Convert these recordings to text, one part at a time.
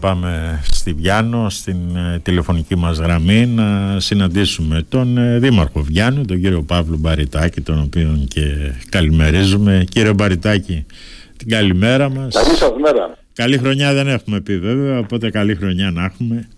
Πάμε στη Βιάνο, στην ε, τηλεφωνική μας γραμμή να συναντήσουμε τον ε, Δήμαρχο Βιάνου, τον κύριο Παύλο Μπαριτάκη, τον οποίο και καλημερίζουμε. Κύριε Μπαριτάκη, την καλημέρα μας. Καλή σας μέρα. Καλή χρονιά δεν έχουμε πει βέβαια, οπότε καλή χρονιά να έχουμε.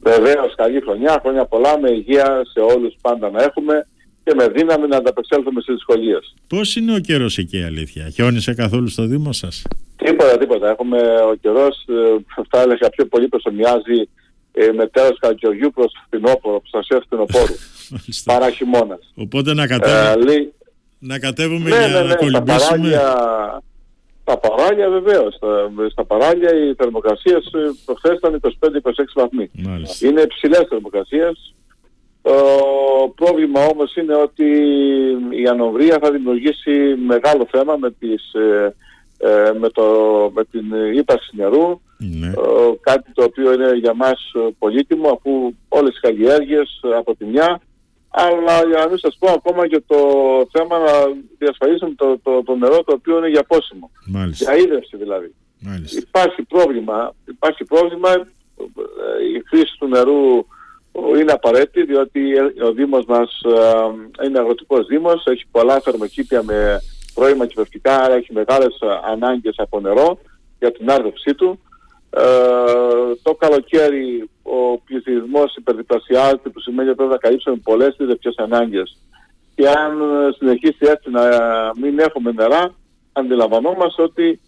Βεβαίως, καλή χρονιά, χρόνια πολλά, με υγεία σε όλους πάντα να έχουμε και με δύναμη να ανταπεξέλθουμε στις δυσκολίες. Πώς είναι ο καιρός εκεί αλήθεια, χιόνισε καθόλου στο Δήμο σας; Τίποτα, τίποτα. Έχουμε ο καιρός, ε, θα έλεγα πιο πολύ προσωμιάζει ε, με τέλο Καρδιογιού προς φθινόπωρο, προστασία φθινοπόρου. παρά χειμώνας. Οπότε να κατέβουμε, ε, να κατέβουμε ναι, για ναι, ναι, να κολυμπήσουμε; Τα παράλια, τα παράλια βεβαίως. Στα, στα παράλια οι θερμοκρασίες προχθές ήταν 25-26 βαθμοί. Μάλιστα. Είναι υψηλές θερμοκρασίες. Το πρόβλημα όμως είναι ότι η ανοβρία θα δημιουργήσει μεγάλο θέμα με τις ε, ε, με, το, με την ύπαρξη νερού, Ναι. ε, κάτι το οποίο είναι για μας ε, πολύτιμο αφού όλες οι καλλιέργειες ε, από τη μια, αλλά για να μην σας πω ακόμα και το θέμα να διασφαλίσουμε το, το, το νερό το οποίο είναι για πόσιμο, Μάλιστα. για ίδρυυση δηλαδή. Μάλιστα. Υπάρχει πρόβλημα, υπάρχει πρόβλημα, ε, η χρήση του νερού είναι απαραίτητη διότι ο Δήμος μας ε, είναι αγροτικός Δήμος, έχει πολλά θερμοκήπια με πρώιμα κυβευτικά, άρα έχει μεγάλες ε, ανάγκες από νερό για την άρδευσή του. Ε, το καλοκαίρι ο πληθυσμός υπερδιπλασιάζεται που σημαίνει ότι πρέπει να καλύψουμε πολλές τέτοιες ανάγκες και αν ε, συνεχίσει έτσι να μην έχουμε νερά αντιλαμβανόμαστε ότι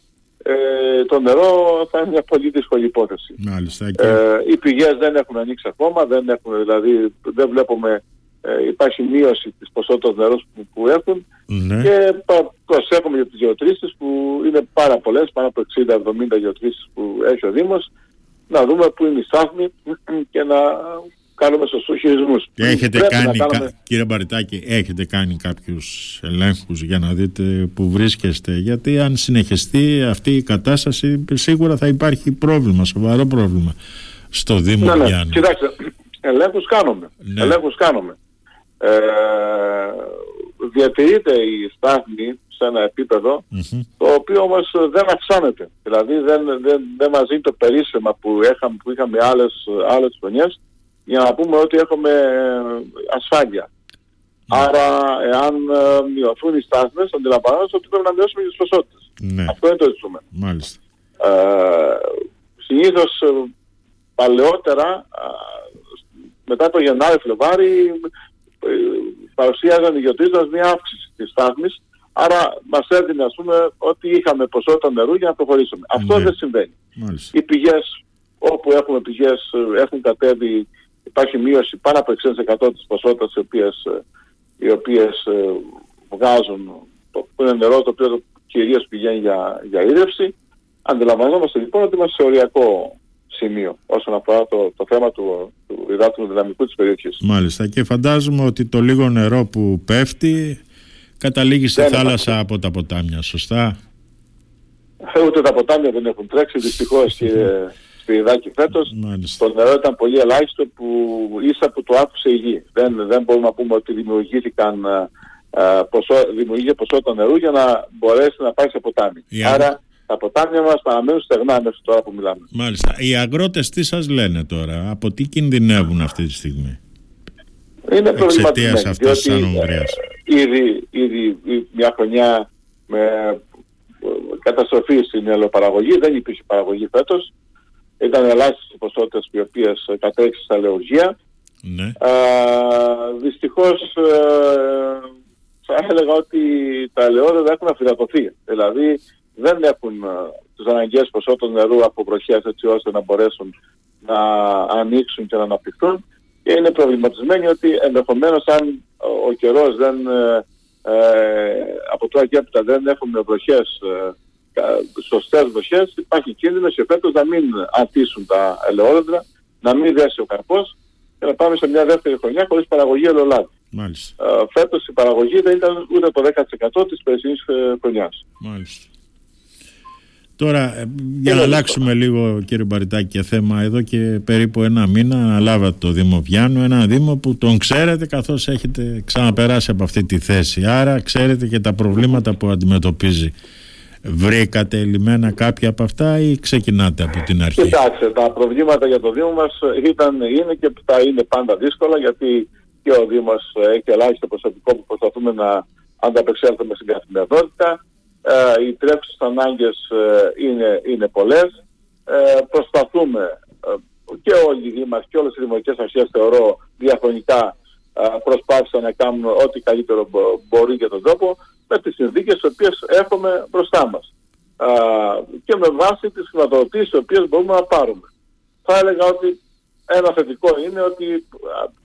ε, το νερό θα είναι μια πολύ δύσκολη υπόθεση. Μάλιστα. Και... Ε, οι πηγές δεν έχουν ανοίξει ακόμα, δεν έχουν, δηλαδή δεν βλέπουμε ε, υπάρχει μείωση της ποσότητας νερούς που, που έχουν ναι. και πα- προσέχουμε για τις γεωτρήσεις που είναι πάρα πολλές, πάνω από 60-70 γεωτρήσεις που έχει ο Δήμος, να δούμε πού είναι οι στάθμοι και να κάνουμε σωστούς χειρισμούς. Και έχετε Πρέπει να κάνει, κάνουμε- κα- κύριε Μπαριτάκη, έχετε κάνει κάποιους ελέγχους για να δείτε που βρίσκεστε; Γιατί αν συνεχιστεί αυτή η κατάσταση, σίγουρα θα υπάρχει πρόβλημα, σοβαρό πρόβλημα στο Δήμο Ναι, ναι. Γιάννη. Κοιτάξτε, ελέγχους κάνουμε. Ναι. Ελέγχους κάνουμε. Ε, διατηρείται η στάθμη σε ένα επίπεδο Μμμ. το οποίο όμως δεν αυξάνεται. Δηλαδή δεν, δεν, δεν μας δίνει το περίσσεμα που, είχαμε, που είχαμε άλλες, άλλες χρονιές για να πούμε ότι έχουμε ασφάλεια. Άρα εάν ε, μειωθούν οι στάθμες αντιλαμβανόμαστε ότι πρέπει να μειώσουμε και τις ποσότητες. Ναι, Αυτό είναι το ζητούμενο. μάλιστα. Ε, συνήθως ε, παλαιότερα α, μετά το Γενάρη Φλεβάρι ε, παρουσίαζαν οι γεωτρήσεις μια αύξηση της στάθμης άρα μας έδινε ας πούμε ότι είχαμε ποσότητα νερού για να προχωρήσουμε. Αυτό Ναι. δεν συμβαίνει. μάλιστα. Οι πηγές όπου έχουμε πηγές ε, έχουν κατέβει υπάρχει μείωση πάνω από 60% της ποσότητας οι οποίες, ε, οι οποίες ε, βγάζουν το, που είναι νερό το οποίο κυρίως πηγαίνει για, για ίδρυυση. Αντιλαμβανόμαστε λοιπόν ότι είμαστε σε οριακό σημείο όσον αφορά το, το θέμα του, του υδάτινου δυναμικού της περιοχής. Μάλιστα. Και φαντάζομαι ότι το λίγο νερό που πέφτει καταλήγει στη Δεν θάλασσα από τα ποτάμια, σωστά; Ούτε τα ποτάμια δεν έχουν τρέξει δυστυχώς και στη Ιδάκη φέτος. Μάλιστα. Το νερό ήταν πολύ ελάχιστο που ίσα που το άκουσε η γη. Δεν, δεν μπορούμε να πούμε ότι δημιουργήθηκαν α, α, ποσό, δημιουργήθηκε ποσότητα νερού για να μπορέσει να πάει σε ποτάμι. Η Άρα τα ποτάμια μας παραμένουν στεγνά μέχρι τώρα που μιλάμε. Μάλιστα. Οι αγρότες τι σας λένε τώρα, από τι κινδυνεύουν αυτή τη στιγμή; Είναι Εξαιτίας προβληματισμένοι. αυτής της διότι, ανομβρίας. ε, Ήδη, ήδη μια χρονιά με ε, καταστροφή στην ελαιοπαραγωγή, δεν υπήρχε παραγωγή φέτος. Ήταν ελάχιστες οι ποσότητες οι οποίες ε, κατέληξαν στα λεωργία. Ναι. Α, δυστυχώς ε, θα έλεγα ότι τα ελαιόδεδα έχουν αφιδατωθεί. Δηλαδή δεν έχουν ε, τις αναγκαίες ποσότητες νερού από βροχές έτσι ώστε να μπορέσουν να ανοίξουν και να αναπτυχθούν και είναι προβληματισμένοι ότι ενδεχομένως αν ο, ο καιρός δεν ε, ε, από τώρα και έπειτα δεν έχουμε βροχές ε, κα- σωστές βροχές υπάρχει κίνδυνος και φέτος να μην αντίσουν τα ελαιόδεντρα να μην δέσει ο καρπός και να πάμε σε μια δεύτερη χρονιά χωρίς παραγωγή ελαιολάδου. Μάλιστα. Ε, φέτος η παραγωγή δεν ήταν ούτε το 10% της περσινής ε, χρονιάς. Μάλιστα. Τώρα, ε, για να Είναι αλλάξουμε λίγο κύριε Μπαριτάκη και θέμα εδώ και περίπου ένα μήνα αναλάβατε το Δήμο Βιάνου, ένα Δήμο που τον ξέρετε καθώς έχετε ξαναπεράσει από αυτή τη θέση. Άρα ξέρετε και τα προβλήματα που αντιμετωπίζει. Βρήκατε λιμένα κάποια από αυτά ή ξεκινάτε από την αρχή; Κοιτάξτε, τα προβλήματα για το Δήμο μας ήταν, είναι και θα είναι πάντα δύσκολα γιατί και ο Δήμος έχει ελάχιστο προσωπικό που προσπαθούμε να ανταπεξέλθουμε στην καθημερινότητα. Ε, οι τρέχουσες ανάγκες ε, είναι, είναι πολλές. Ε, προσπαθούμε ε, και όλοι οι Δήμαρχοι και όλες οι δημοτικές αρχές θεωρώ διαχρονικά προσπάθησαν να κάνουν ό,τι καλύτερο μπορεί για τον τόπο με τις συνθήκες τις οποίες έχουμε μπροστά μας και με βάση τις χρηματοδοτήσεις τις οποίες μπορούμε να πάρουμε. Θα έλεγα ότι ένα θετικό είναι ότι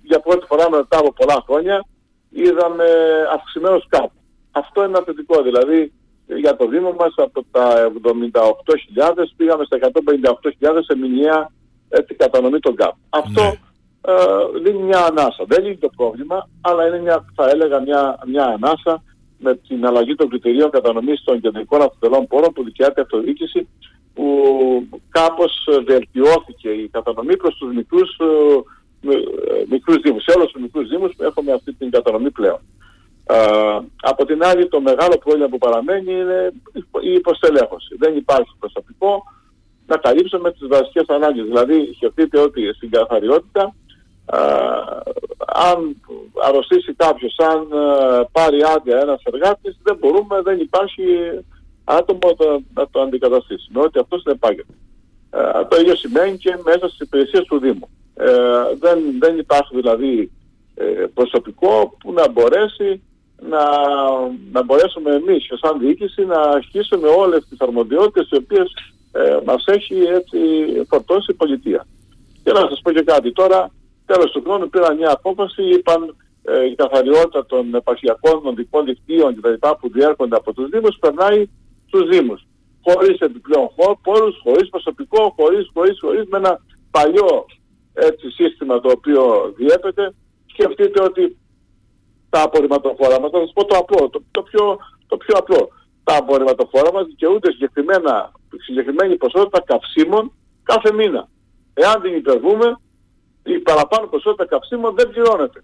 για πρώτη φορά μετά από πολλά χρόνια είδαμε αυξημένο σκάπ. Αυτό είναι ένα θετικό. Δηλαδή για το Δήμο μας από τα 78.000 πήγαμε στα 158.000 σε μηνιαία έτσι, κατανομή των ΚΑΠ. Αυτό ναι. ε, δίνει μια ανάσα. Δεν είναι το πρόβλημα, αλλά είναι μια, θα έλεγα μια, μια ανάσα με την αλλαγή των κριτηρίων κατανομής των κεντρικών αυτοτελών πόρων που δικαιάται αυτοδιοίκηση που κάπως βελτιώθηκε η κατανομή προς τους μικρούς, ε, ε, μικρούς δήμους. Σε όλους τους μικρούς δήμους έχουμε αυτή την κατανομή πλέον. Uh, από την άλλη το μεγάλο πρόβλημα που παραμένει είναι η υποστελέχωση. Δεν υπάρχει προσωπικό να καλύψουμε τις βασικές ανάγκες. Δηλαδή σκεφτείτε ότι στην καθαριότητα αν αρρωστήσει κάποιος, αν πάρει άδεια ένας εργάτης, δεν μπορούμε, δεν υπάρχει άτομο να το αντικαταστήσουμε. Ότι αυτό συνεπάγεται. Ε, το ίδιο σημαίνει και μέσα στις υπηρεσίες του Δήμου. Ε, δεν, δεν υπάρχει δηλαδή ε, προσωπικό που να μπορέσει να, να μπορέσουμε εμείς σαν διοίκηση να αρχίσουμε όλες τις αρμοδιότητες οι οποίες ε, μας έχει έτσι φορτώσει η πολιτεία. Και να σας πω και κάτι τώρα, τέλος του χρόνου πήραν μια απόφαση, είπαν ε, η καθαριότητα των επαρχιακών οδικών δικτύων κτλ. που διέρχονται από τους Δήμους περνάει στους Δήμους. Χωρίς επιπλέον πόρους, χωρίς προσωπικό, χωρίς, χωρίς, χωρίς με ένα παλιό έτσι, σύστημα το οποίο διέπεται. Σκεφτείτε ότι τα απορριμματοφόρα μας, θα σας πω το απλό, το, το, πιο, το πιο απλό. Τα απορριμματοφόρα μας δικαιούνται συγκεκριμένα, συγκεκριμένη ποσότητα καυσίμων κάθε μήνα. Εάν την υπερβούμε, η παραπάνω ποσότητα καυσίμων δεν πληρώνεται.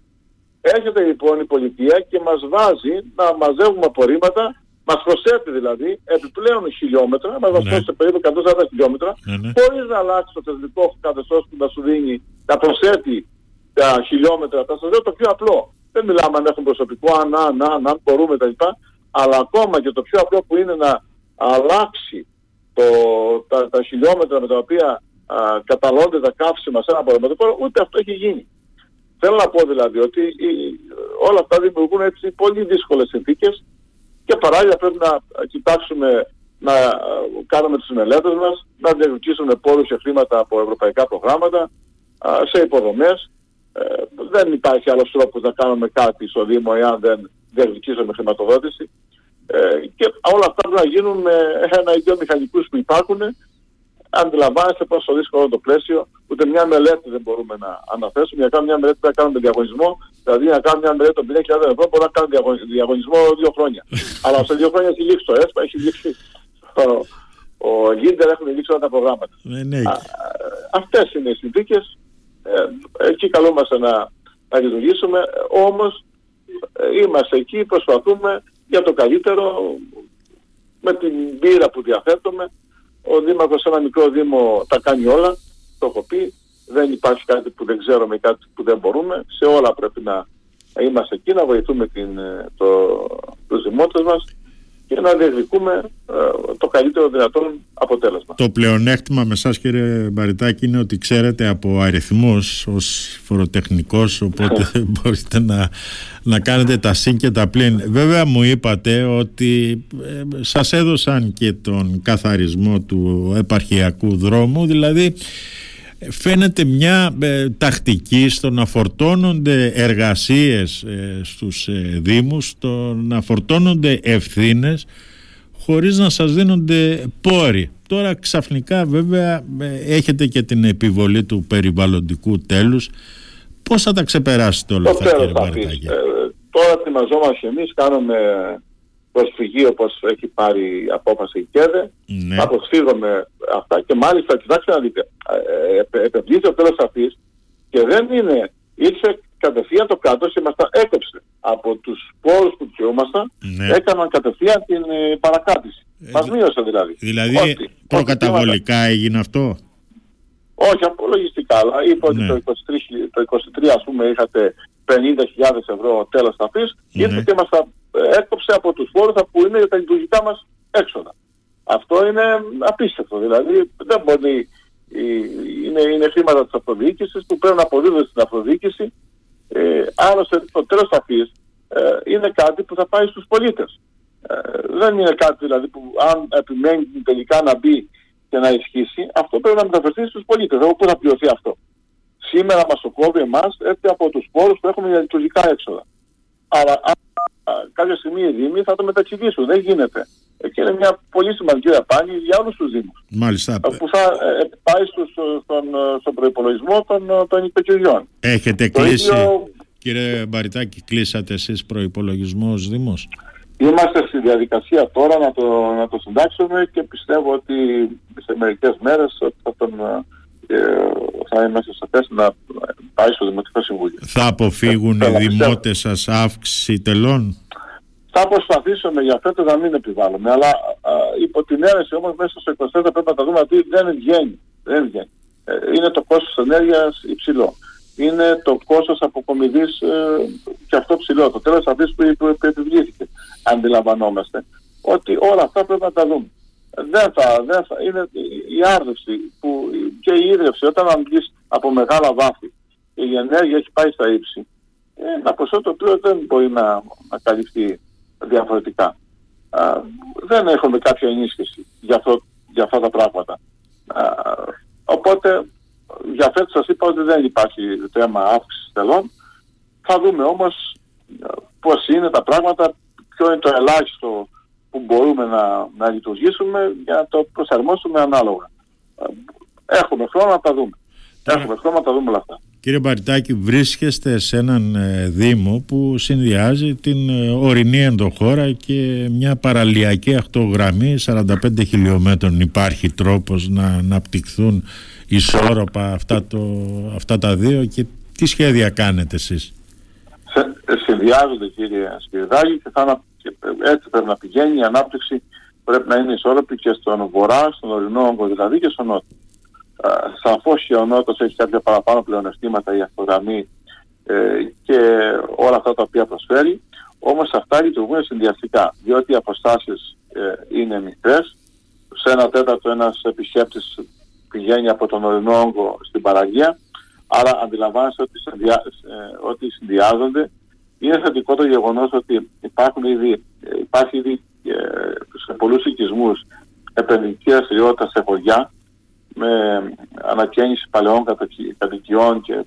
Έρχεται λοιπόν η πολιτεία και μας βάζει να μαζεύουμε απορρίμματα, μας προσθέτει δηλαδή επιπλέον χιλιόμετρα, μας ναι. σε περίπου 140 χιλιόμετρα, ναι, ναι. χωρίς να αλλάξει το θεσμικό καθεστώς που να σου δίνει, να προσθέτει τα χιλιόμετρα. Θα σας λέω το πιο απλό. Δεν μιλάμε αν έχουν προσωπικό, αν, αν, αν, αν μπορούμε κτλ. Αλλά ακόμα και το πιο απλό που είναι να αλλάξει το, τα, τα χιλιόμετρα με τα οποία καταλώνται τα καύσιμα σε ένα απορριμματικό, ούτε αυτό έχει γίνει. Θέλω να πω δηλαδή ότι η, όλα αυτά δημιουργούν έτσι πολύ δύσκολες συνθήκες και παράλληλα πρέπει να κοιτάξουμε να κάνουμε τις μελέτες μας, να διεκδικήσουμε πόρους και χρήματα από ευρωπαϊκά προγράμματα, σε υποδομές. Ε, δεν υπάρχει άλλος τρόπος να κάνουμε κάτι στο Δήμο εάν δεν διεκδικήσουμε χρηματοδότηση. Ε, και όλα αυτά πρέπει να γίνουν με ένα ή δύο μηχανικούς που υπάρχουν αντιλαμβάνεστε πόσο δύσκολο το πλαίσιο, ούτε μια μελέτη δεν μπορούμε να αναθέσουμε. Για να κάνουμε μια μελέτη πρέπει να κάνουμε διαγωνισμό. Δηλαδή, να κάνουμε μια μελέτη των 5.000 ευρώ μπορεί να κάνουμε διαγωνισμό δύο χρόνια. Αλλά σε δύο χρόνια έχει λήξει το ΕΣΠΑ, έχει λήξει ο, ο Λίντερ, έχουν λήξει όλα τα προγράμματα. Ναι, ναι. Αυτές είναι οι συνθήκες. Ε, εκεί καλούμαστε να, να λειτουργήσουμε. Όμως ε, είμαστε εκεί, προσπαθούμε για το καλύτερο με την πείρα που διαθέτουμε ο Δήμαρχος σε ένα μικρό Δήμο τα κάνει όλα, το έχω πει. Δεν υπάρχει κάτι που δεν ξέρουμε ή κάτι που δεν μπορούμε. Σε όλα πρέπει να είμαστε εκεί, να βοηθούμε την, ε, το, τους δημότες μας και να διεκδικούμε ε, το καλύτερο δυνατόν αποτέλεσμα. Το πλεονέκτημα με εσάς κύριε Μπαριτάκη είναι ότι ξέρετε από αριθμούς ως φοροτεχνικός οπότε μπορείτε να, να κάνετε τα συν και τα πλήν. Βέβαια μου είπατε ότι ε, σας έδωσαν και τον καθαρισμό του επαρχιακού δρόμου δηλαδή φαίνεται μια ε, τακτική στο να φορτώνονται εργασίες ε, στους ε, Δήμους, στο να φορτώνονται ευθύνες χωρίς να σας δίνονται πόροι. Τώρα ξαφνικά βέβαια ε, έχετε και την επιβολή του περιβαλλοντικού τέλους. Πώς θα τα ξεπεράσετε όλα αυτά κύριε Μπαρτάκη. τώρα ετοιμαζόμαστε εμείς, κάνουμε προσφυγή όπως έχει πάρει απόφαση η ΚΕΔΕ. Ναι. Θα προσφύγουμε αυτά και μάλιστα κοιτάξτε να δείτε, ε, επενδύσει ο τέλος αυτής και δεν είναι, ήρθε κατευθείαν το κράτος και μας τα έκοψε από τους πόρους που δικαιούμασταν, ναι. έκαναν κατευθείαν την ε, παρακάτηση. Ε, Μας μείωσε δηλαδή. Δηλαδή ότι, προκαταβολικά έγινε αυτό; Όχι, απολογιστικά, αλλά είπε ότι ναι. το 23, το 23 ας πούμε είχατε 50.000 ευρώ τέλος ταφής, ναι. ήρθε και μας τα έκοψε από τους φόρους που είναι τα λειτουργικά μας έξοδα. Αυτό είναι απίστευτο, δηλαδή δεν μπορεί, είναι, είναι χρήματα της αυτοδιοίκησης που πρέπει να αποδίδονται στην αυτοδιοίκηση, ε, άλλωστε το τέλος ταφής ε, είναι κάτι που θα πάει στους πολίτες. Ε, δεν είναι κάτι δηλαδή που αν επιμένει τελικά να μπει και να ισχύσει, αυτό πρέπει να μεταφερθεί στους πολίτες. Εγώ πού θα πληρωθεί αυτό; Σήμερα μας το κόβει εμάς έτσι από τους πόρους που έχουμε για λειτουργικά έξοδα. Αλλά αν κάποια στιγμή οι Δήμοι θα το μεταξυδίσουν. Δεν γίνεται. Και είναι μια πολύ σημαντική δαπάνη για όλους τους Δήμους. Μάλιστα. Που θα ε, πάει στο, στον, στον προϋπολογισμό των, των οικοκυριών. Έχετε το κλείσει, ίδιο... κύριε Μπαριτάκη, κλείσατε εσείς προϋπολογισμό ως Δήμος; Είμαστε στη διαδικασία τώρα να το, να το συντάξουμε και πιστεύω ότι σε μερικές μέρες θα, τον, ε, θα είμαστε σε θέση να πάει στο Δημοτικό Συμβούλιο. Θα αποφύγουν οι δημότες σας αύξηση τελών; Θα προσπαθήσουμε για φέτος να μην επιβάλλουμε, αλλά α, υπό την αίρεση όμως μέσα στο 24 πρέπει να τα δούμε ότι δεν βγαίνει. Δεν βγαίνει. Ε, είναι το κόστος ενέργειας υψηλό. Είναι το κόστος αποκομιδής ε, και αυτό ψηλό. Το τέλος αυτής που, που, που επιβλήθηκε αντιλαμβανόμαστε ότι όλα αυτά πρέπει να τα δούμε. Δεν θα, δεν θα, είναι η άρδευση που, και η ίδρυυση όταν αντλείς από μεγάλα βάθη και η ενέργεια έχει πάει στα ύψη, είναι ένα ποσό το οποίο δεν μπορεί να, να καλυφθεί διαφορετικά. Α, δεν έχουμε κάποια ενίσχυση για, αυτό, για αυτά τα πράγματα. Α, οπότε για φέτος σας είπα ότι δεν υπάρχει θέμα αύξησης τελών. Θα δούμε όμως πώς είναι τα πράγματα, ποιο είναι το ελάχιστο που μπορούμε να, να λειτουργήσουμε για να το προσαρμόσουμε ανάλογα. Έχουμε χρόνο να τα δούμε. Έχουμε χρόνο να τα δούμε όλα αυτά. Κύριε Μπαριτάκη, βρίσκεστε σε έναν ε, Δήμο που συνδυάζει την ε, ορεινή ενδοχώρα και μια παραλιακή ακτογραμμή 45 χιλιόμετρων. Υπάρχει τρόπος να αναπτυχθούν ισόρροπα αυτά, το, αυτά τα δύο και τι σχέδια κάνετε εσείς; Σε, συνδυάζονται κύριε Σπυρδάκη και θα έτσι πρέπει να πηγαίνει η ανάπτυξη πρέπει να είναι ισόρροπη και στον βορρά, στον ορεινό όγκο δηλαδή και στον νότο. Σαφώς και ο νότος έχει κάποια παραπάνω πλεονεκτήματα η αυτογραμμή ε, και όλα αυτά τα οποία προσφέρει. Όμως αυτά λειτουργούν συνδυαστικά, διότι οι αποστάσεις ε, είναι μικρές. Σε ένα τέταρτο ένας επισκέπτης πηγαίνει από τον ορεινό όγκο στην παραγία. Άρα αντιλαμβάνεστε ότι, συνδυα... ε, ότι συνδυάζονται είναι θετικό το γεγονός ότι υπάρχουν ήδη, ε, υπάρχει ήδη ε, σε πολλούς οικισμούς επενδυτική δραστηριότητα σε χωριά με ανακαίνιση παλαιών κατοικιών και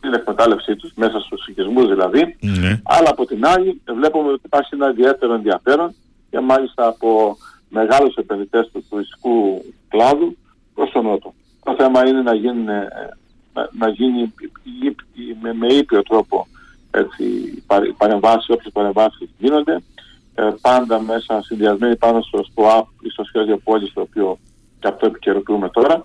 την εκμετάλλευσή τους μέσα στους οικισμούς δηλαδή. Ναι. Αλλά από την άλλη βλέπουμε ότι υπάρχει ένα ιδιαίτερο ενδιαφέρον και μάλιστα από μεγάλους επενδυτές του τουριστικού κλάδου προς τον Νότο. Το θέμα είναι να, γίνει, ε, να, να γίνει με, με ήπιο τρόπο έτσι, παρεμβάσεις, όποιες παρεμβάσεις γίνονται, ε, πάντα μέσα συνδυασμένοι πάνω στο ΣΠΟΑΠ ή στο σχέδιο πόλης, το οποίο και αυτό επικαιροποιούμε τώρα.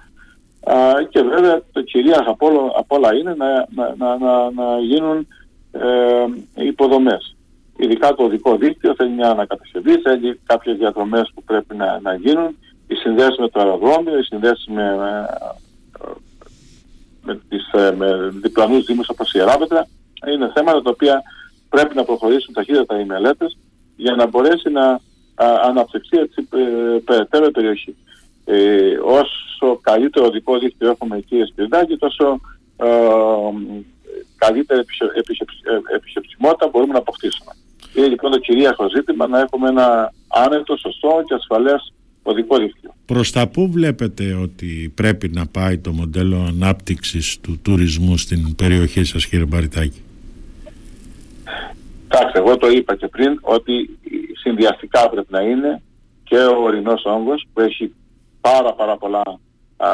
Ε, και βέβαια το κυρίαρχο από, όλα είναι να, να, να, να, να γίνουν ε, υποδομές. Ειδικά το οδικό δίκτυο θέλει μια ανακατασκευή, θέλει κάποιες διαδρομές που πρέπει να, να γίνουν, οι συνδέσεις με το αεροδρόμιο, οι συνδέσεις με, με, με, τις, ε, με διπλανούς δήμους όπως η Εράβετρα είναι θέματα τα οποία πρέπει να προχωρήσουν ταχύτατα οι μελέτες για να μπορέσει να αναπτυχθεί έτσι ε, περαιτέρω η περιοχή. Ε, όσο καλύτερο δικό δίκτυο έχουμε κύριε Σπυρδάκη, τόσο ε, καλύτερη επισκεψιμότητα μπορούμε να αποκτήσουμε. Είναι λοιπόν το κυρίαρχο ζήτημα να έχουμε ένα άνετο, σωστό και ασφαλές οδικό δίκτυο. Προς τα πού βλέπετε ότι πρέπει να πάει το μοντέλο ανάπτυξης του τουρισμού στην περιοχή σας κύριε Μπαριτάκη; Κοιτάξτε, εγώ το είπα και πριν ότι συνδυαστικά πρέπει να είναι και ο ορεινός όγκος που έχει πάρα πάρα πολλά α,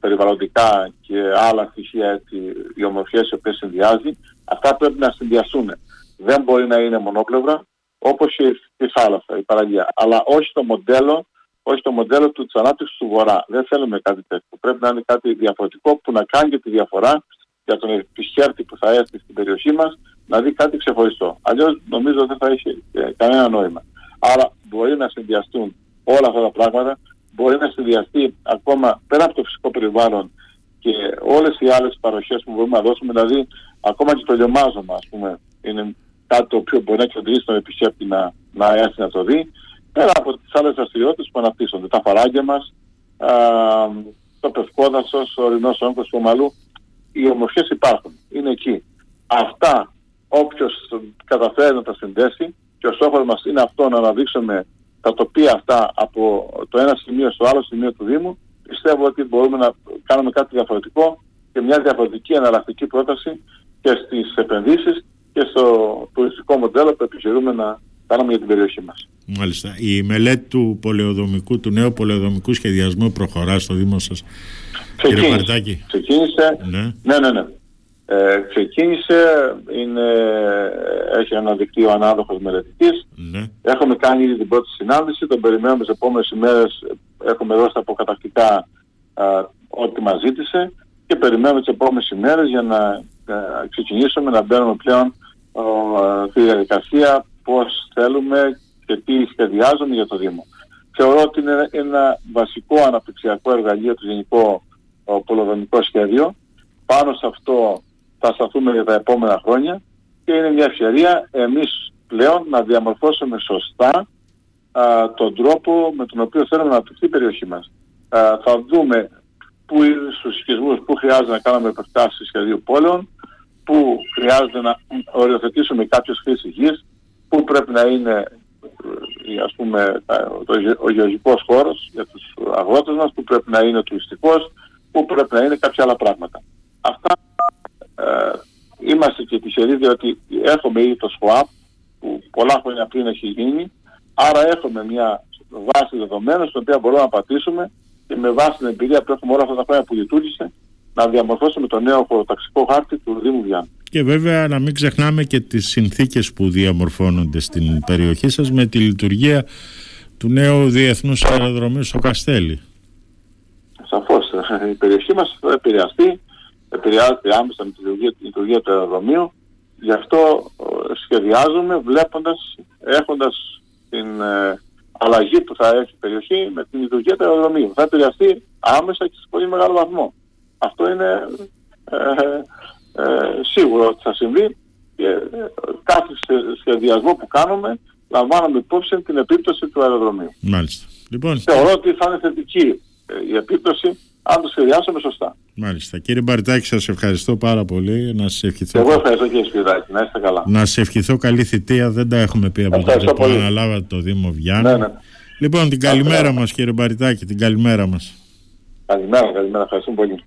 περιβαλλοντικά και άλλα στοιχεία έτσι, οι ομορφιές οι οποίες συνδυάζει, αυτά πρέπει να συνδυαστούν. Δεν μπορεί να είναι μονόπλευρα όπως η, η θάλασσα, η παραλία. Αλλά όχι το μοντέλο, όχι το μοντέλο του, της ανάπτυξης του βορρά. Δεν θέλουμε κάτι τέτοιο. Πρέπει να είναι κάτι διαφορετικό που να κάνει και τη διαφορά για τον επισκέπτη που θα έρθει στην περιοχή μας να δει κάτι ξεχωριστό. Αλλιώς νομίζω δεν θα έχει ε, κανένα νόημα. Άρα μπορεί να συνδυαστούν όλα αυτά τα πράγματα μπορεί να συνδυαστεί ακόμα πέρα από το φυσικό περιβάλλον και όλες οι άλλες παροχές που μπορούμε να δώσουμε, δηλαδή ακόμα και το λιωμάζωμα ας πούμε, είναι κάτι το οποίο μπορεί να κεντρήσει τον επισκέπτη να, να έρθει να το δει, πέρα από τις άλλες δραστηριότητες που αναπτύσσονται, τα φαράγγια μας, α, το πευκόδασος, ο ορεινός όγκος του ομαλού, οι ομορφιές υπάρχουν, είναι εκεί. Αυτά όποιος καταφέρει να τα συνδέσει και ο στόχος μας είναι αυτό να αναδείξουμε τα τοπία αυτά από το ένα σημείο στο άλλο σημείο του Δήμου, πιστεύω ότι μπορούμε να κάνουμε κάτι διαφορετικό και μια διαφορετική εναλλακτική πρόταση και στις επενδύσεις και στο τουριστικό μοντέλο που επιχειρούμε να κάνουμε για την περιοχή μας. Μάλιστα. Η μελέτη του πολεοδομικού, του νέου πολεοδομικού σχεδιασμού προχωρά στο Δήμο σας, κύριε Παρτάκη. Ξεκίνησε. Ναι, ναι, ναι. ναι. Ε, ξεκίνησε, είναι, έχει αναδεικτεί ο ανάδοχος μελετητής. Ναι. Έχουμε κάνει ήδη την πρώτη συνάντηση, τον περιμένουμε τις επόμενες ημέρες, έχουμε δώσει τα αποκατακτικά ό,τι μας ζήτησε και περιμένουμε τις επόμενες ημέρες για να α, ξεκινήσουμε να μπαίνουμε πλέον στη διαδικασία πώς θέλουμε και τι σχεδιάζουμε για το Δήμο. Θεωρώ ότι είναι ένα βασικό αναπτυξιακό εργαλείο το γενικό πολυδομικό σχέδιο. Πάνω σε αυτό θα σταθούμε για τα επόμενα χρόνια και είναι μια ευκαιρία εμείς πλέον να διαμορφώσουμε σωστά α, τον τρόπο με τον οποίο θέλουμε να αναπτυχθεί η περιοχή μας. Α, θα δούμε πού είναι στους οικισμούς που χρειάζεται να κάνουμε επεκτάσεις σχεδίου πόλεων, πού χρειάζεται να οριοθετήσουμε κάποιες χρήσεις γης, πού πρέπει να είναι ε, ας πούμε, το, ο γεωργικός χώρος για τους αγρότες μας, πού πρέπει να είναι ο τουριστικός, πού πρέπει να είναι κάποια άλλα πράγματα. Αυτά ε, είμαστε και τυχεροί διότι έχουμε ήδη το ΣΦΟΑΠ που πολλά χρόνια πριν έχει γίνει, άρα έχουμε μια βάση δεδομένων στην οποία μπορούμε να πατήσουμε και με βάση την εμπειρία που έχουμε όλα αυτά τα χρόνια που λειτουργήσε να διαμορφώσουμε το νέο χωροταξικό χάρτη του Δήμου Βιάννη. Και βέβαια να μην ξεχνάμε και τις συνθήκες που διαμορφώνονται στην περιοχή σας με τη λειτουργία του νέου διεθνούς αεροδρομίου στο Καστέλι. Σαφώς. Η περιοχή μας θα επηρεαστεί επηρεάζεται άμεσα με τη λειτουργία, του αεροδρομίου. Γι' αυτό ε, σχεδιάζουμε βλέποντας, έχοντας την ε, αλλαγή που θα έχει η περιοχή με την λειτουργία του αεροδρομίου. Θα επηρεαστεί άμεσα και σε πολύ μεγάλο βαθμό. Αυτό είναι ε, ε, σίγουρο ότι θα συμβεί και ε, κάθε σχεδιασμό που κάνουμε λαμβάνουμε υπόψη την επίπτωση του αεροδρομίου. Μάλιστα. Λοιπόν, Θεωρώ ότι θα είναι θετική η επίπτωση αν το σχεδιάσουμε σωστά. Μάλιστα. Κύριε Μπαριτάκη, σας ευχαριστώ πάρα πολύ. Να σας ευχηθώ... Εγώ ευχαριστώ κύριε Σπυράκη. Να είστε καλά. Να σας ευχηθώ καλή θητεία. Δεν τα έχουμε πει από τότε που αναλάβατε το Δήμο Βιάννη. Ναι, ναι. Λοιπόν, την καλημέρα μας κύριε Μπαριτάκη, την καλημέρα μας. Καλημέρα, καλημέρα. Ευχαριστούμε πολύ.